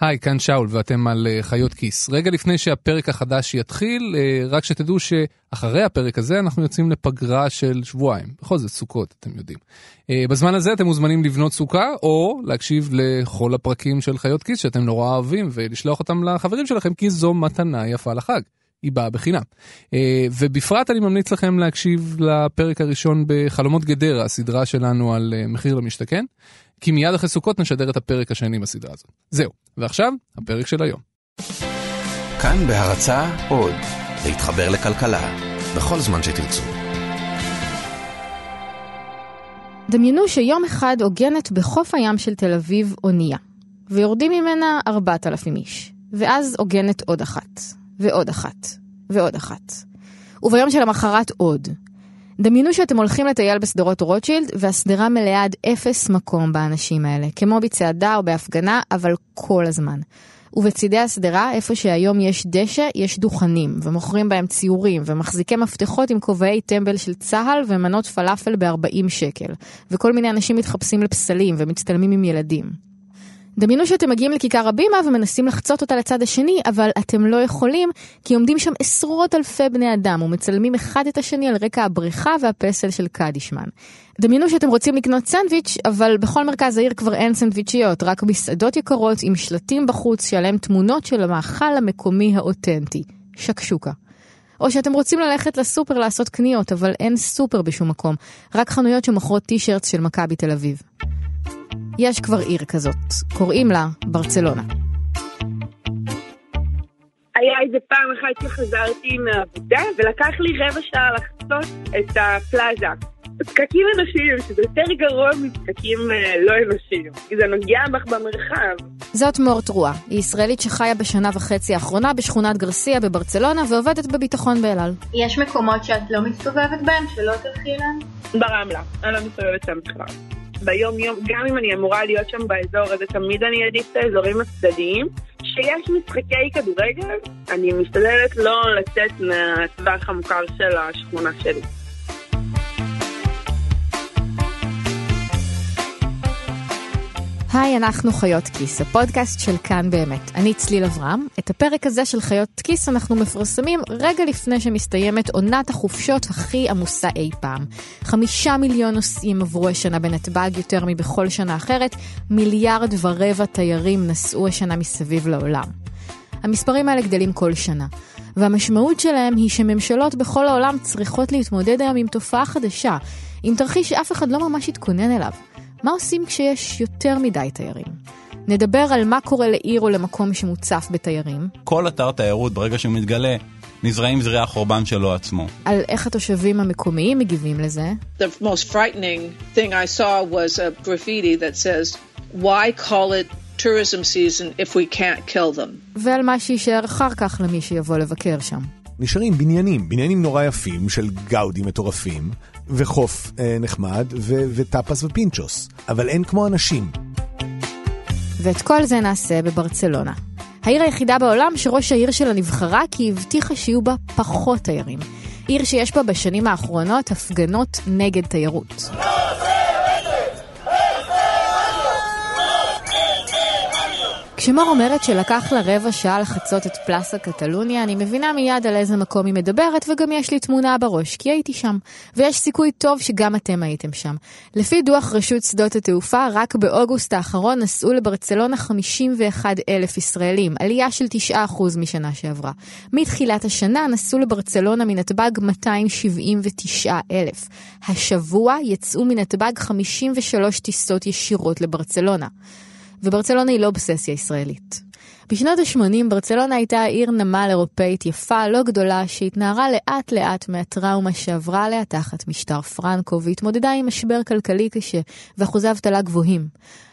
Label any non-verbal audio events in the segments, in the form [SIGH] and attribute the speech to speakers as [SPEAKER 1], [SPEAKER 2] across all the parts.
[SPEAKER 1] היי, כאן שאול ואתם על uh, חיות כיס. רגע לפני שהפרק החדש יתחיל, uh, רק שתדעו שאחרי הפרק הזה אנחנו יוצאים לפגרה של שבועיים. בכל זאת סוכות, אתם יודעים. Uh, בזמן הזה אתם מוזמנים לבנות סוכה, או להקשיב לכל הפרקים של חיות כיס שאתם נורא אוהבים, ולשלוח אותם לחברים שלכם, כי זו מתנה יפה לחג. היא באה בחינם. ובפרט אני ממליץ לכם להקשיב לפרק הראשון בחלומות גדרה, הסדרה שלנו על מחיר למשתכן. כי מיד אחרי סוכות נשדר את הפרק השני בסדרה הזאת. זהו, ועכשיו, הפרק של היום.
[SPEAKER 2] כאן בהרצה עוד, להתחבר לכלכלה, בכל זמן שתרצו.
[SPEAKER 3] דמיינו שיום אחד עוגנת בחוף הים של תל אביב אונייה, ויורדים ממנה 4,000 איש, ואז עוגנת עוד אחת, ועוד אחת, ועוד אחת. וביום שלמחרת עוד, דמיינו שאתם הולכים לטייל בשדרות רוטשילד, והשדרה מלאה עד אפס מקום באנשים האלה, כמו בצעדה או בהפגנה, אבל כל הזמן. ובצידי השדרה, איפה שהיום יש דשא, יש דוכנים, ומוכרים בהם ציורים, ומחזיקי מפתחות עם כובעי טמבל של צה"ל ומנות פלאפל ב-40 שקל. וכל מיני אנשים מתחפשים לפסלים ומצטלמים עם ילדים. דמיינו שאתם מגיעים לכיכר הבימה ומנסים לחצות אותה לצד השני, אבל אתם לא יכולים, כי עומדים שם עשרות אלפי בני אדם ומצלמים אחד את השני על רקע הבריכה והפסל של קדישמן. דמיינו שאתם רוצים לקנות סנדוויץ', אבל בכל מרכז העיר כבר אין סנדוויצ'יות, רק מסעדות יקרות עם שלטים בחוץ שעליהם תמונות של המאכל המקומי האותנטי, שקשוקה. או שאתם רוצים ללכת לסופר לעשות קניות, אבל אין סופר בשום מקום, רק חנויות שמוכרות טישרטס של מכבי תל אביב. יש כבר עיר כזאת, קוראים לה ברצלונה.
[SPEAKER 4] היה איזה פעם אחת שחזרתי מהעבודה ולקח לי רבע שעה לחצות את הפלאזה. פקקים אנושיים, שזה יותר גרוע מפקקים אה, לא אנושיים, כי זה נוגע בך במרחב.
[SPEAKER 3] זאת מורט רואה, היא ישראלית שחיה בשנה וחצי האחרונה בשכונת גרסיה בברצלונה ועובדת בביטחון באלעל.
[SPEAKER 5] יש מקומות שאת לא מסתובבת בהם, שלא תלכי אליהם?
[SPEAKER 4] ברמלה, אני לא מסתובבת שם בכלל. ביום יום, גם אם אני אמורה להיות שם באזור הזה, תמיד אני אעדיף את האזורים הצדדיים. כשיש משחקי כדורגל, אני משתדלת לא לצאת מהטווח המוכר של השכונה שלי.
[SPEAKER 3] היי, אנחנו חיות כיס, הפודקאסט של כאן באמת. אני צליל אברהם. את הפרק הזה של חיות כיס אנחנו מפרסמים רגע לפני שמסתיימת עונת החופשות הכי עמוסה אי פעם. חמישה מיליון נוסעים עברו השנה בנתב"ג יותר מבכל שנה אחרת, מיליארד ורבע תיירים נסעו השנה מסביב לעולם. המספרים האלה גדלים כל שנה, והמשמעות שלהם היא שממשלות בכל העולם צריכות להתמודד היום עם תופעה חדשה, עם תרחיש שאף אחד לא ממש התכונן אליו. מה עושים כשיש יותר מדי תיירים? נדבר על מה קורה לעיר או למקום שמוצף בתיירים.
[SPEAKER 6] כל אתר תיירות, ברגע שהוא מתגלה, נזרעים זרעי החורבן שלו עצמו.
[SPEAKER 3] על איך התושבים המקומיים מגיבים לזה.
[SPEAKER 7] The most frightening thing I saw was a graffiti that says, why call it tourism season if we can't kill them?
[SPEAKER 3] ועל מה שיישאר אחר כך למי שיבוא לבקר שם.
[SPEAKER 8] נשארים בניינים, בניינים נורא יפים של גאודים מטורפים, וחוף אה, נחמד, ו- וטאפס ופינצ'וס, אבל אין כמו אנשים.
[SPEAKER 3] ואת כל זה נעשה בברצלונה. העיר היחידה בעולם שראש העיר שלה נבחרה כי הבטיחה שיהיו בה פחות תיירים. עיר שיש בה בשנים האחרונות הפגנות נגד תיירות. כשמור אומרת שלקח לה רבע שעה לחצות את פלאסה קטלוניה, אני מבינה מיד על איזה מקום היא מדברת, וגם יש לי תמונה בראש, כי הייתי שם. ויש סיכוי טוב שגם אתם הייתם שם. לפי דוח רשות שדות התעופה, רק באוגוסט האחרון נסעו לברצלונה 51 אלף ישראלים, עלייה של 9% משנה שעברה. מתחילת השנה נסעו לברצלונה מנתב"ג 279 אלף. השבוע יצאו מנתב"ג 53 טיסות ישירות לברצלונה. וברצלונה היא לא אובססיה ישראלית. בשנות ה-80 ברצלונה הייתה עיר נמל אירופאית יפה, לא גדולה, שהתנערה לאט לאט מהטראומה שעברה עליה תחת משטר פרנקו והתמודדה עם משבר כלכלי קשה ואחוזי אבטלה גבוהים.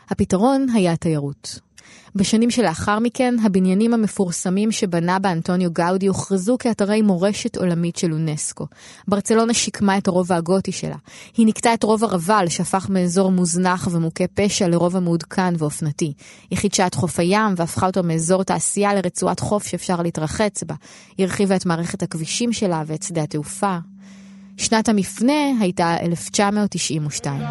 [SPEAKER 3] הפתרון היה תיירות. בשנים שלאחר מכן, הבניינים המפורסמים שבנה באנטוניו גאודי הוכרזו כאתרי מורשת עולמית של אונסקו. ברצלונה שיקמה את הרובע הגותי שלה. היא נקטה את רוב הרבל, שהפך מאזור מוזנח ומוכה פשע לרובע מעודכן ואופנתי. היא חידשה את חוף הים והפכה אותו מאזור תעשייה לרצועת חוף שאפשר להתרחץ בה. היא הרחיבה את מערכת הכבישים שלה ואת שדה התעופה. שנת המפנה הייתה 1992.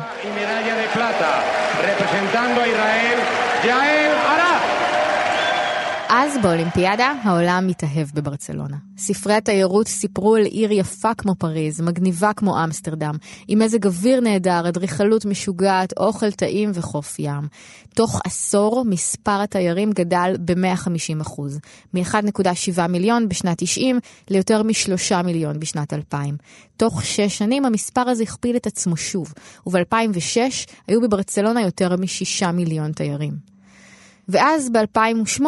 [SPEAKER 3] אז באולימפיאדה העולם מתאהב בברצלונה. ספרי התיירות סיפרו על עיר יפה כמו פריז, מגניבה כמו אמסטרדם, עם מזג אוויר נהדר, אדריכלות משוגעת, אוכל טעים וחוף ים. תוך עשור מספר התיירים גדל ב-150%, מ-1.7 מיליון בשנת 90 ליותר מ-3 מיליון בשנת 2000. תוך שש שנים המספר הזה הכפיל את עצמו שוב, וב-2006 היו בברצלונה יותר מ-6 מיליון תיירים. ואז ב-2008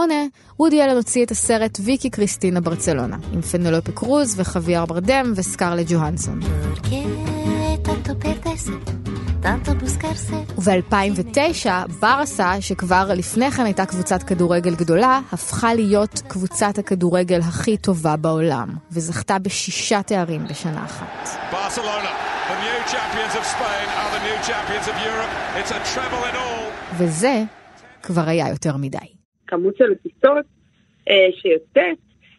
[SPEAKER 3] וודי אלן הוציא את הסרט ויקי קריסטינה ברצלונה, עם פנלופה קרוז וחוויאר ברדם וסקרלט ג'והנסון. וב-2009 ברסה, שכבר לפני כן הייתה קבוצת כדורגל גדולה, הפכה להיות קבוצת הכדורגל הכי טובה בעולם, וזכתה בשישה תארים בשנה אחת. וזה כבר היה יותר מדי.
[SPEAKER 4] כמות של טיסות אה, שיוצאת,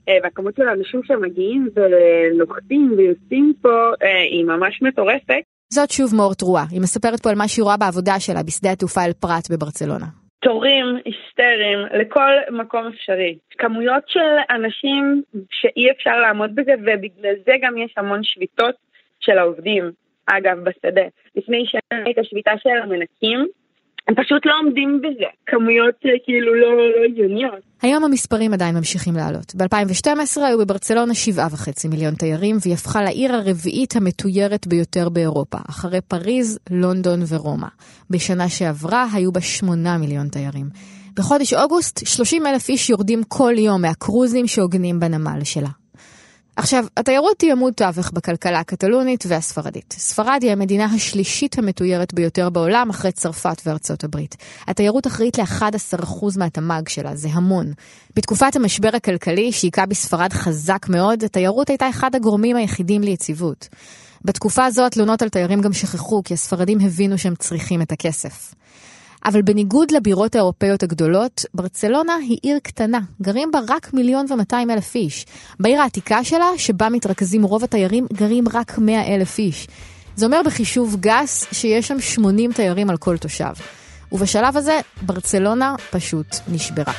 [SPEAKER 4] אה, והכמות של האנשים שמגיעים ונוחתים ויוצאים פה אה, היא ממש מטורפת.
[SPEAKER 3] זאת שוב מור תרועה, היא מספרת פה על מה שהיא רואה בעבודה שלה בשדה התעופה אל פרת בברצלונה.
[SPEAKER 4] תורים היסטריים לכל מקום אפשרי. כמויות של אנשים שאי אפשר לעמוד בזה, ובגלל זה גם יש המון שביתות של העובדים, אגב, בשדה. לפני שנה הייתה שביתה של המנקים, הם פשוט לא עומדים בזה, כמויות אה, כאילו לא, לא הגיוניות.
[SPEAKER 3] היום המספרים עדיין ממשיכים לעלות. ב-2012 היו בברצלונה 7.5 מיליון תיירים, והיא הפכה לעיר הרביעית המתוירת ביותר באירופה, אחרי פריז, לונדון ורומא. בשנה שעברה היו בה 8 מיליון תיירים. בחודש אוגוסט, 30 אלף איש יורדים כל יום מהקרוזים שעוגנים בנמל שלה. עכשיו, התיירות היא עמוד תווך בכלכלה הקטלונית והספרדית. ספרד היא המדינה השלישית המתוירת ביותר בעולם אחרי צרפת וארצות הברית. התיירות אחראית ל-11% מהתמ"ג שלה, זה המון. בתקופת המשבר הכלכלי שהיכה בספרד חזק מאוד, התיירות הייתה אחד הגורמים היחידים ליציבות. בתקופה הזו התלונות על תיירים גם שכחו, כי הספרדים הבינו שהם צריכים את הכסף. אבל בניגוד לבירות האירופאיות הגדולות, ברצלונה היא עיר קטנה, גרים בה רק מיליון ומאתיים אלף איש. בעיר העתיקה שלה, שבה מתרכזים רוב התיירים, גרים רק מאה אלף איש. זה אומר בחישוב גס שיש שם 80 תיירים על כל תושב. ובשלב הזה, ברצלונה פשוט נשברה.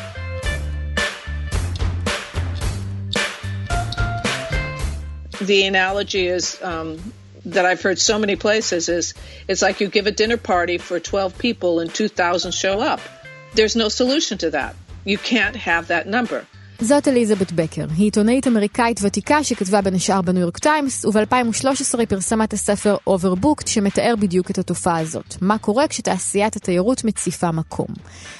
[SPEAKER 7] The analogy is um, that I've heard so many places is it's like you give a dinner party for 12 people and 2,000 show up. There's no solution to that. You can't have that number.
[SPEAKER 3] זאת אליזבת בקר, היא עיתונאית אמריקאית ותיקה שכתבה בין השאר בניו יורק טיימס, וב-2013 היא פרסמה את הספר Overbooked שמתאר בדיוק את התופעה הזאת. מה קורה כשתעשיית התיירות מציפה מקום.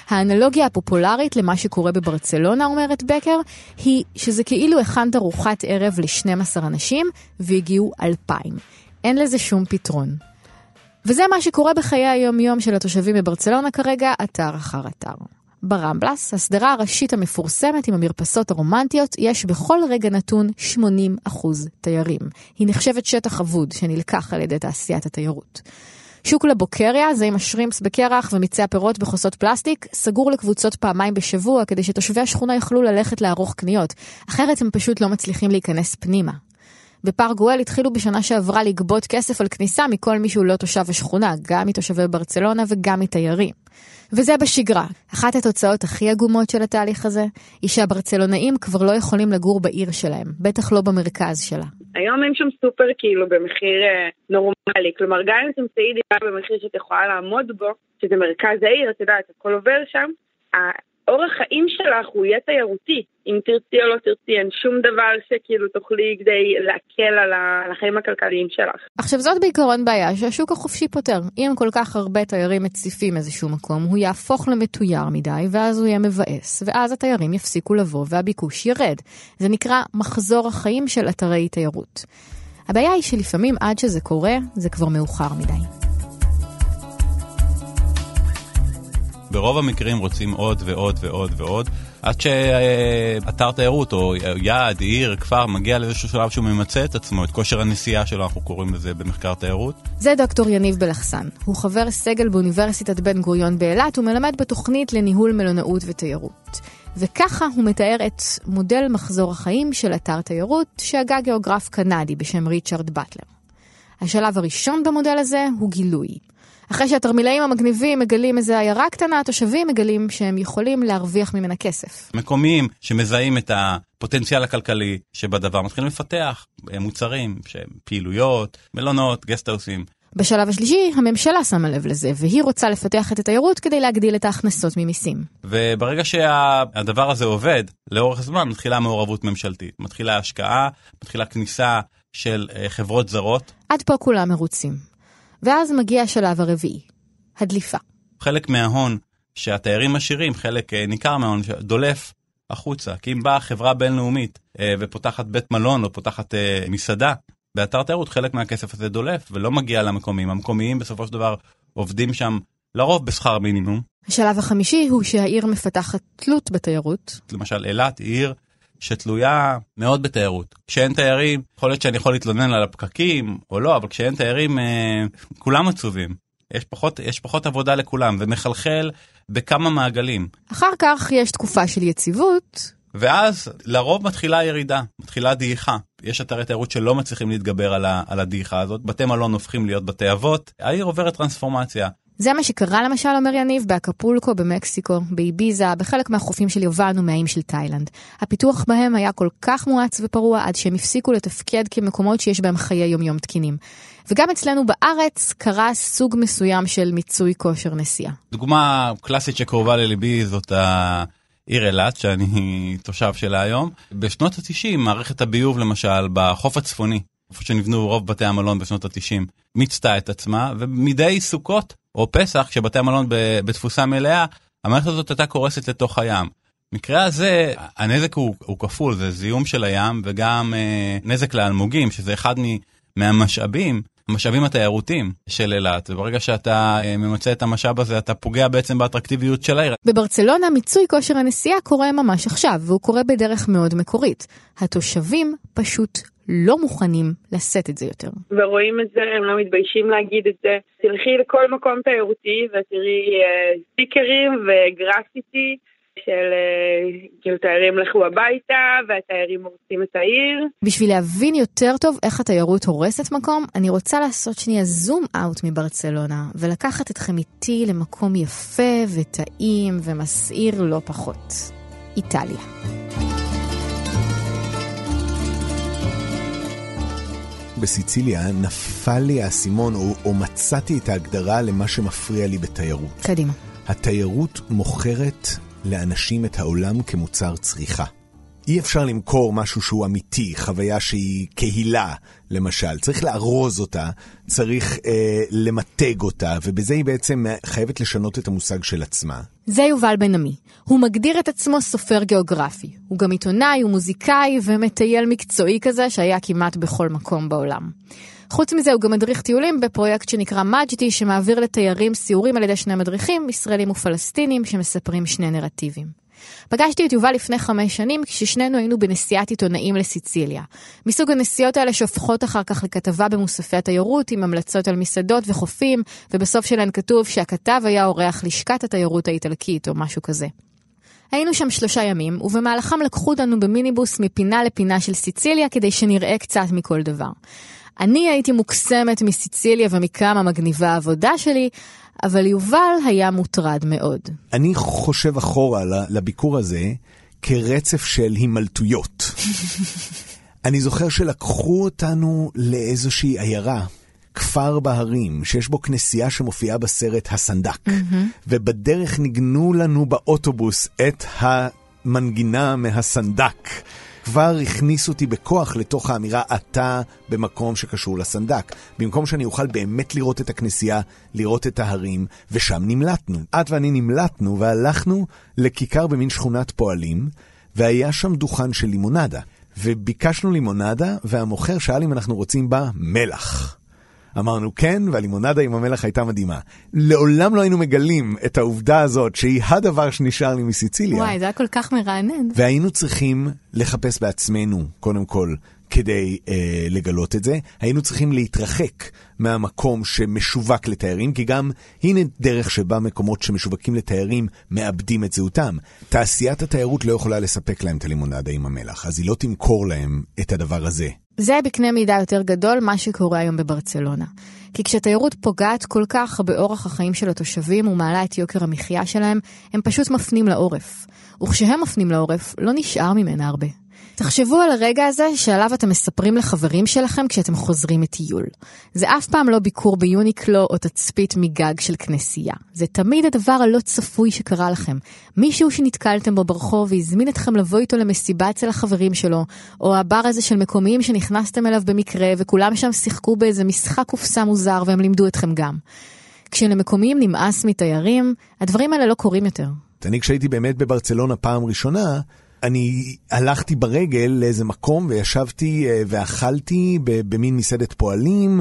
[SPEAKER 3] האנלוגיה הפופולרית למה שקורה בברצלונה, אומרת בקר, היא שזה כאילו הכנת ארוחת ערב ל-12 אנשים והגיעו 2,000. אין לזה שום פתרון. וזה מה שקורה בחיי היום-יום של התושבים בברצלונה כרגע, אתר אחר אתר. ברמבלס, הסדרה הראשית המפורסמת עם המרפסות הרומנטיות, יש בכל רגע נתון 80% תיירים. היא נחשבת שטח אבוד שנלקח על ידי תעשיית התיירות. שוק לבוקריה, זה עם השרימפס בקרח ומיצי הפירות בכוסות פלסטיק, סגור לקבוצות פעמיים בשבוע כדי שתושבי השכונה יוכלו ללכת לערוך קניות, אחרת הם פשוט לא מצליחים להיכנס פנימה. בפארק גואל התחילו בשנה שעברה לגבות כסף על כניסה מכל מי שהוא לא תושב השכונה, גם מתושבי ברצלונה וגם מתיירים. וזה בשגרה. אחת התוצאות הכי עגומות של התהליך הזה, היא שהברצלונאים כבר לא יכולים לגור בעיר שלהם, בטח לא במרכז שלה.
[SPEAKER 4] היום אין שם סופר כאילו במחיר אה, נורמלי, כלומר גם אם תמצאי דירה במחיר שאת יכולה לעמוד בו, שזה מרכז העיר, את יודעת, הכל עובר שם, אורח חיים שלך הוא יהיה תיירותי, אם תרצי או לא תרצי, אין שום דבר שכאילו תוכלי כדי להקל על החיים הכלכליים שלך.
[SPEAKER 3] עכשיו זאת בעיקרון בעיה שהשוק החופשי פותר. אם כל כך הרבה תיירים מציפים איזשהו מקום, הוא יהפוך למתויר מדי, ואז הוא יהיה מבאס, ואז התיירים יפסיקו לבוא והביקוש ירד. זה נקרא מחזור החיים של אתרי תיירות. הבעיה היא שלפעמים עד שזה קורה, זה כבר מאוחר מדי.
[SPEAKER 6] ברוב המקרים רוצים עוד ועוד ועוד ועוד, עד שאתר תיירות או יעד, עיר, כפר, מגיע לאיזשהו שלב שהוא ממצה את עצמו, את כושר הנסיעה שלו, אנחנו קוראים לזה במחקר תיירות.
[SPEAKER 3] זה דוקטור יניב בלחסן. הוא חבר סגל באוניברסיטת בן גוריון באילת ומלמד בתוכנית לניהול מלונאות ותיירות. וככה הוא מתאר את מודל מחזור החיים של אתר תיירות שהגה גיאוגרף קנדי בשם ריצ'רד באטלר. השלב הראשון במודל הזה הוא גילוי. אחרי שהתרמילאים המגניבים מגלים איזה עיירה קטנה, התושבים מגלים שהם יכולים להרוויח ממנה כסף.
[SPEAKER 6] מקומיים שמזהים את הפוטנציאל הכלכלי שבדבר מתחילים לפתח מוצרים, פעילויות, מלונות, גסטהאוסים.
[SPEAKER 3] בשלב השלישי, הממשלה שמה לב לזה, והיא רוצה לפתח את התיירות כדי להגדיל את ההכנסות ממיסים.
[SPEAKER 6] וברגע שהדבר הזה עובד, לאורך זמן מתחילה מעורבות ממשלתית, מתחילה השקעה, מתחילה כניסה של אה, חברות זרות.
[SPEAKER 3] עד פה כולם מרוצים. ואז מגיע השלב הרביעי, הדליפה.
[SPEAKER 6] חלק מההון שהתיירים משאירים, חלק אה, ניכר מההון דולף החוצה. כי אם באה חברה בינלאומית אה, ופותחת בית מלון או פותחת מסעדה באתר תיירות, חלק מהכסף הזה דולף ולא מגיע למקומיים. המקומיים בסופו של דבר עובדים שם לרוב בשכר מינימום.
[SPEAKER 3] השלב החמישי הוא שהעיר מפתחת תלות בתיירות.
[SPEAKER 6] למשל אילת היא עיר שתלויה מאוד בתיירות. כשאין תיירים, יכול להיות שאני יכול להתלונן על הפקקים או לא, אבל כשאין תיירים, אה, כולם עצובים. יש פחות, יש פחות עבודה לכולם, ומחלחל בכמה מעגלים.
[SPEAKER 3] אחר כך יש תקופה של יציבות.
[SPEAKER 6] ואז לרוב מתחילה ירידה, מתחילה דעיכה. יש אתרי תיירות שלא מצליחים להתגבר על, ה, על הדעיכה הזאת, בתי מלון הופכים להיות בתי אבות, העיר עוברת טרנספורמציה.
[SPEAKER 3] זה מה שקרה למשל, אומר יניב, באקפולקו במקסיקו, באביזה, בחלק מהחופים של יוון ומהאים של תאילנד. הפיתוח בהם היה כל כך מואץ ופרוע עד שהם הפסיקו לתפקד כמקומות שיש בהם חיי יומיום תקינים. וגם אצלנו בארץ קרה סוג מסוים של מיצוי כושר נסיעה.
[SPEAKER 6] דוגמה קלאסית שקרובה לליבי זאת העיר אילת, שאני [LAUGHS] תושב שלה היום. בשנות ה-90 מערכת הביוב למשל בחוף הצפוני, איפה שנבנו רוב בתי המלון בשנות ה-90, מיצתה את עצמה, ומדי סוכות או פסח, כשבתי המלון בתפוסה מלאה, המערכת הזאת הייתה קורסת לתוך הים. במקרה הזה, הנזק הוא, הוא כפול, זה זיהום של הים וגם אה, נזק לאלמוגים, שזה אחד מהמשאבים, המשאבים התיירותיים של אילת, וברגע שאתה אה, ממצה את המשאב הזה, אתה פוגע בעצם באטרקטיביות של העיר.
[SPEAKER 3] בברצלונה מיצוי כושר הנסיעה קורה ממש עכשיו, והוא קורה בדרך מאוד מקורית. התושבים פשוט לא מוכנים לשאת את זה יותר.
[SPEAKER 4] ורואים את זה, הם לא מתביישים להגיד את זה. תלכי לכל מקום תיירותי ותראי אה, סטיקרים וגרפיטי של אה, כאילו תיירים לכו הביתה והתיירים הורסים את העיר.
[SPEAKER 3] בשביל להבין יותר טוב איך התיירות הורסת מקום, אני רוצה לעשות שנייה זום אאוט מברצלונה ולקחת אתכם איתי למקום יפה וטעים ומסעיר לא פחות. איטליה.
[SPEAKER 8] בסיציליה נפל לי האסימון, או, או מצאתי את ההגדרה למה שמפריע לי בתיירות.
[SPEAKER 3] קדימה.
[SPEAKER 8] התיירות מוכרת לאנשים את העולם כמוצר צריכה. אי אפשר למכור משהו שהוא אמיתי, חוויה שהיא קהילה, למשל. צריך לארוז אותה, צריך אה, למתג אותה, ובזה היא בעצם חייבת לשנות את המושג של עצמה.
[SPEAKER 3] זה יובל בן עמי. הוא מגדיר את עצמו סופר גיאוגרפי. הוא גם עיתונאי, הוא מוזיקאי ומטייל מקצועי כזה שהיה כמעט בכל מקום בעולם. חוץ מזה הוא גם מדריך טיולים בפרויקט שנקרא מג'די, שמעביר לתיירים סיורים על ידי שני מדריכים, ישראלים ופלסטינים, שמספרים שני נרטיבים. פגשתי את יובל לפני חמש שנים, כששנינו היינו בנסיעת עיתונאים לסיציליה. מסוג הנסיעות האלה שהופכות אחר כך לכתבה במוספי התיירות, עם המלצות על מסעדות וחופים, ובסוף שלהן כתוב שהכתב היה אורח לשכת התיירות האיטלקית, או משהו כזה. היינו שם שלושה ימים, ובמהלכם לקחו אותנו במיניבוס מפינה לפינה של סיציליה, כדי שנראה קצת מכל דבר. אני הייתי מוקסמת מסיציליה ומכמה מגניבה העבודה שלי, אבל יובל היה מוטרד מאוד.
[SPEAKER 8] אני חושב אחורה לביקור הזה כרצף של הימלטויות. [LAUGHS] אני זוכר שלקחו אותנו לאיזושהי עיירה, כפר בהרים, שיש בו כנסייה שמופיעה בסרט הסנדק, mm-hmm. ובדרך ניגנו לנו באוטובוס את המנגינה מהסנדק. כבר הכניס אותי בכוח לתוך האמירה אתה במקום שקשור לסנדק. במקום שאני אוכל באמת לראות את הכנסייה, לראות את ההרים, ושם נמלטנו. את ואני נמלטנו והלכנו לכיכר במין שכונת פועלים, והיה שם דוכן של לימונדה. וביקשנו לימונדה, והמוכר שאל אם אנחנו רוצים בה מלח. אמרנו כן, והלימונדה עם המלח הייתה מדהימה. לעולם לא היינו מגלים את העובדה הזאת, שהיא הדבר שנשאר לי מסיציליה.
[SPEAKER 3] וואי, זה היה כל כך מרענן.
[SPEAKER 8] והיינו צריכים לחפש בעצמנו, קודם כל, כדי אה, לגלות את זה. היינו צריכים להתרחק מהמקום שמשווק לתיירים, כי גם הנה דרך שבה מקומות שמשווקים לתיירים מאבדים את זהותם. תעשיית התיירות לא יכולה לספק להם את הלימונדה עם המלח, אז היא לא תמכור להם את הדבר הזה.
[SPEAKER 3] זה בקנה מידה יותר גדול מה שקורה היום בברצלונה. כי כשתיירות פוגעת כל כך באורח החיים של התושבים ומעלה את יוקר המחיה שלהם, הם פשוט מפנים לעורף. וכשהם מפנים לעורף, לא נשאר ממנה הרבה. תחשבו על הרגע הזה שעליו אתם מספרים לחברים שלכם כשאתם חוזרים מטיול. זה אף פעם לא ביקור ביוניקלו או תצפית מגג של כנסייה. זה תמיד הדבר הלא צפוי שקרה לכם. מישהו שנתקלתם בו ברחוב והזמין אתכם לבוא איתו למסיבה אצל החברים שלו, או הבר הזה של מקומיים שנכנסתם אליו במקרה וכולם שם שיחקו באיזה משחק קופסה מוזר והם לימדו אתכם גם. כשלמקומיים נמאס מתיירים, הדברים האלה לא קורים יותר.
[SPEAKER 8] אני כשהייתי באמת בברצלונה פעם ראשונה, אני הלכתי ברגל לאיזה מקום וישבתי אה, ואכלתי במין מסעדת פועלים,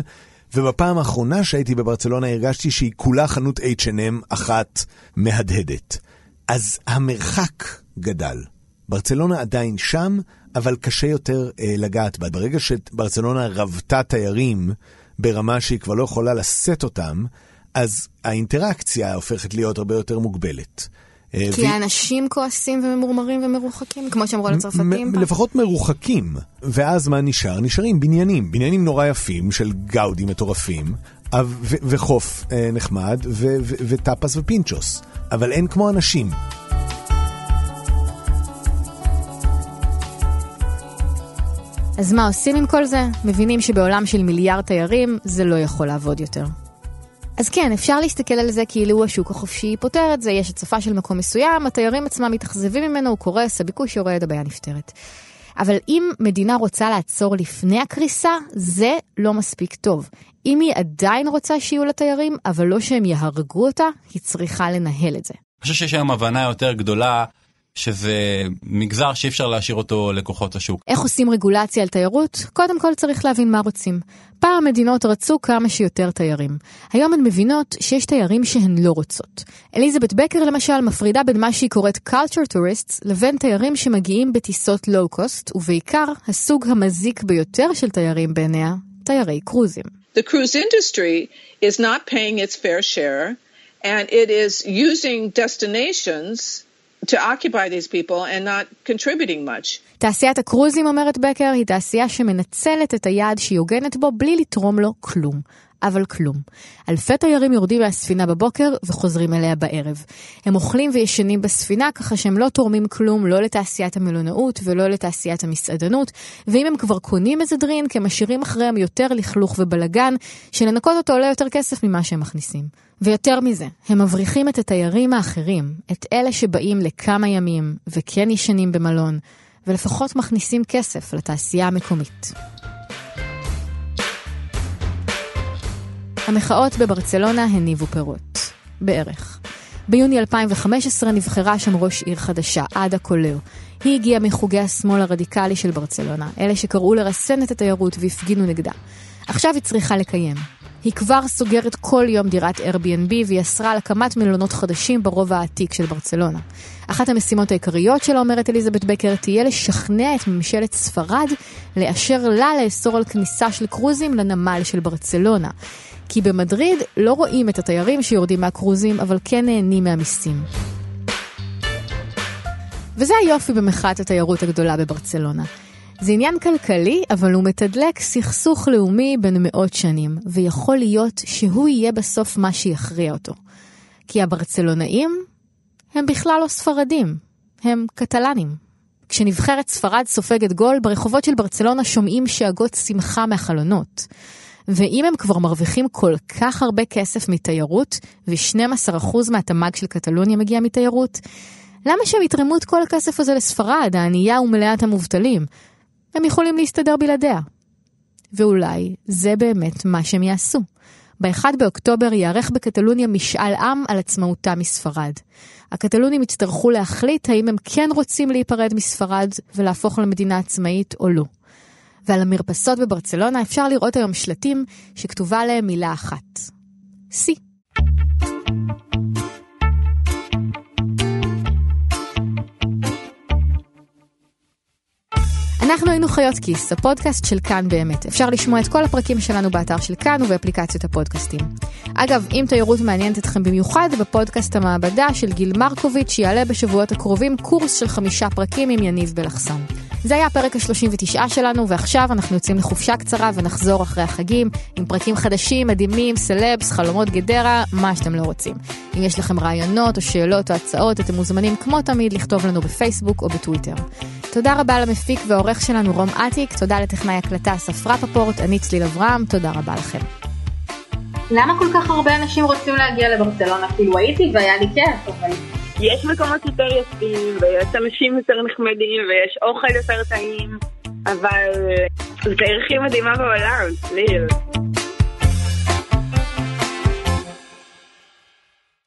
[SPEAKER 8] ובפעם האחרונה שהייתי בברצלונה הרגשתי שהיא כולה חנות H&M אחת מהדהדת. אז המרחק גדל. ברצלונה עדיין שם, אבל קשה יותר אה, לגעת בה. ברגע שברצלונה רבתה תיירים ברמה שהיא כבר לא יכולה לשאת אותם, אז האינטראקציה הופכת להיות הרבה יותר מוגבלת.
[SPEAKER 3] אה, כי האנשים כועסים וממורמרים ומרוחקים, כמו שאמרו על הצרפתים?
[SPEAKER 8] לפחות מרוחקים. ואז מה נשאר? נשארים בניינים, בניינים נורא יפים של גאודי מטורפים, וחוף אה, נחמד, וטאפס ופינצ'וס. אבל אין כמו אנשים.
[SPEAKER 3] אז מה עושים עם כל זה? מבינים שבעולם של מיליארד תיירים זה לא יכול לעבוד יותר. אז כן, אפשר להסתכל על זה כאילו השוק החופשי פותר את זה, יש הצפה של מקום מסוים, התיירים עצמם מתאכזבים ממנו, הוא קורס, הביקוש יורד, הבעיה נפתרת. אבל אם מדינה רוצה לעצור לפני הקריסה, זה לא מספיק טוב. אם היא עדיין רוצה שיהיו לה תיירים, אבל לא שהם יהרגו אותה, היא צריכה לנהל את זה.
[SPEAKER 6] אני חושב שיש היום הבנה יותר גדולה שזה מגזר שאי אפשר להשאיר אותו לכוחות השוק.
[SPEAKER 3] איך עושים רגולציה על תיירות? קודם כל צריך להבין מה רוצים. פעם מדינות רצו כמה שיותר תיירים. היום הן מבינות שיש תיירים שהן לא רוצות. אליזבת בקר למשל מפרידה בין מה שהיא קוראת culture tourists לבין תיירים שמגיעים בטיסות לואו-קוסט, ובעיקר הסוג המזיק ביותר של תיירים בעיניה, תיירי קרוזים.
[SPEAKER 7] The cruise industry is not paying its fair share and it is using destinations
[SPEAKER 3] תעשיית הקרוזים, אומרת בקר, היא תעשייה שמנצלת את היעד שהיא הוגנת בו בלי לתרום לו כלום. אבל כלום. אלפי תיירים יורדים מהספינה בבוקר וחוזרים אליה בערב. הם אוכלים וישנים בספינה ככה שהם לא תורמים כלום לא לתעשיית המלונאות ולא לתעשיית המסעדנות, ואם הם כבר קונים איזה דרינק, הם משאירים אחריהם יותר לכלוך ובלגן, שלנקות אותו עולה יותר כסף ממה שהם מכניסים. ויותר מזה, הם מבריחים את התיירים האחרים, את אלה שבאים לכמה ימים וכן ישנים במלון, ולפחות מכניסים כסף לתעשייה המקומית. המחאות בברצלונה הניבו פירות. בערך. ביוני 2015 נבחרה שם ראש עיר חדשה, עדה קולר. היא הגיעה מחוגי השמאל הרדיקלי של ברצלונה, אלה שקראו לרסן את התיירות והפגינו נגדה. עכשיו היא צריכה לקיים. היא כבר סוגרת כל יום דירת Airbnb והיא אסרה על הקמת מלונות חדשים ברובע העתיק של ברצלונה. אחת המשימות העיקריות שלה, אומרת אליזבת בקר, תהיה לשכנע את ממשלת ספרד לאשר לה לאסור על כניסה של קרוזים לנמל של ברצלונה. כי במדריד לא רואים את התיירים שיורדים מהקרוזים, אבל כן נהנים מהמיסים. וזה היופי במחאת התיירות הגדולה בברצלונה. זה עניין כלכלי, אבל הוא מתדלק סכסוך לאומי בין מאות שנים, ויכול להיות שהוא יהיה בסוף מה שיכריע אותו. כי הברצלונאים הם בכלל לא ספרדים, הם קטלנים. כשנבחרת ספרד סופגת גול, ברחובות של ברצלונה שומעים שאגות שמחה מהחלונות. ואם הם כבר מרוויחים כל כך הרבה כסף מתיירות, ו-12% מהתמ"ג של קטלוניה מגיע מתיירות, למה שהם יתרמו את כל הכסף הזה לספרד, הענייה ומלאת המובטלים? הם יכולים להסתדר בלעדיה. ואולי זה באמת מה שהם יעשו. ב-1 באוקטובר ייערך בקטלוניה משאל עם על עצמאותה מספרד. הקטלונים יצטרכו להחליט האם הם כן רוצים להיפרד מספרד ולהפוך למדינה עצמאית או לא. ועל המרפסות בברצלונה אפשר לראות היום שלטים שכתובה עליהם מילה אחת. סי. אנחנו היינו חיות כיס, הפודקאסט של כאן באמת. אפשר לשמוע את כל הפרקים שלנו באתר של כאן ובאפליקציות הפודקאסטים. אגב, אם תיירות מעניינת אתכם במיוחד, בפודקאסט המעבדה של גיל מרקוביץ' יעלה בשבועות הקרובים קורס של חמישה פרקים עם יניב בלחסן. זה היה הפרק ה-39 שלנו, ועכשיו אנחנו יוצאים לחופשה קצרה ונחזור אחרי החגים עם פרקים חדשים, מדהימים, סלבס, חלומות גדרה, מה שאתם לא רוצים. אם יש לכם רעיונות או שאלות או הצעות, אתם מוזמנים כמו תמיד לכתוב לנו בפייסבוק או בטוויטר. תודה רבה למפיק והעורך שלנו רום אטיק, תודה לטכנאי הקלטה אסף רפפורט, אני צליל אברהם, תודה רבה לכם.
[SPEAKER 5] למה כל כך הרבה אנשים רוצים להגיע לברצלונה? כאילו הייתי והיה לי כיף, אבל...
[SPEAKER 4] יש מקומות יותר יפים, ויש אנשים יותר נחמדים, ויש אוכל יותר טעים, אבל זה עיר הכי מדהימה בעולם, צליל.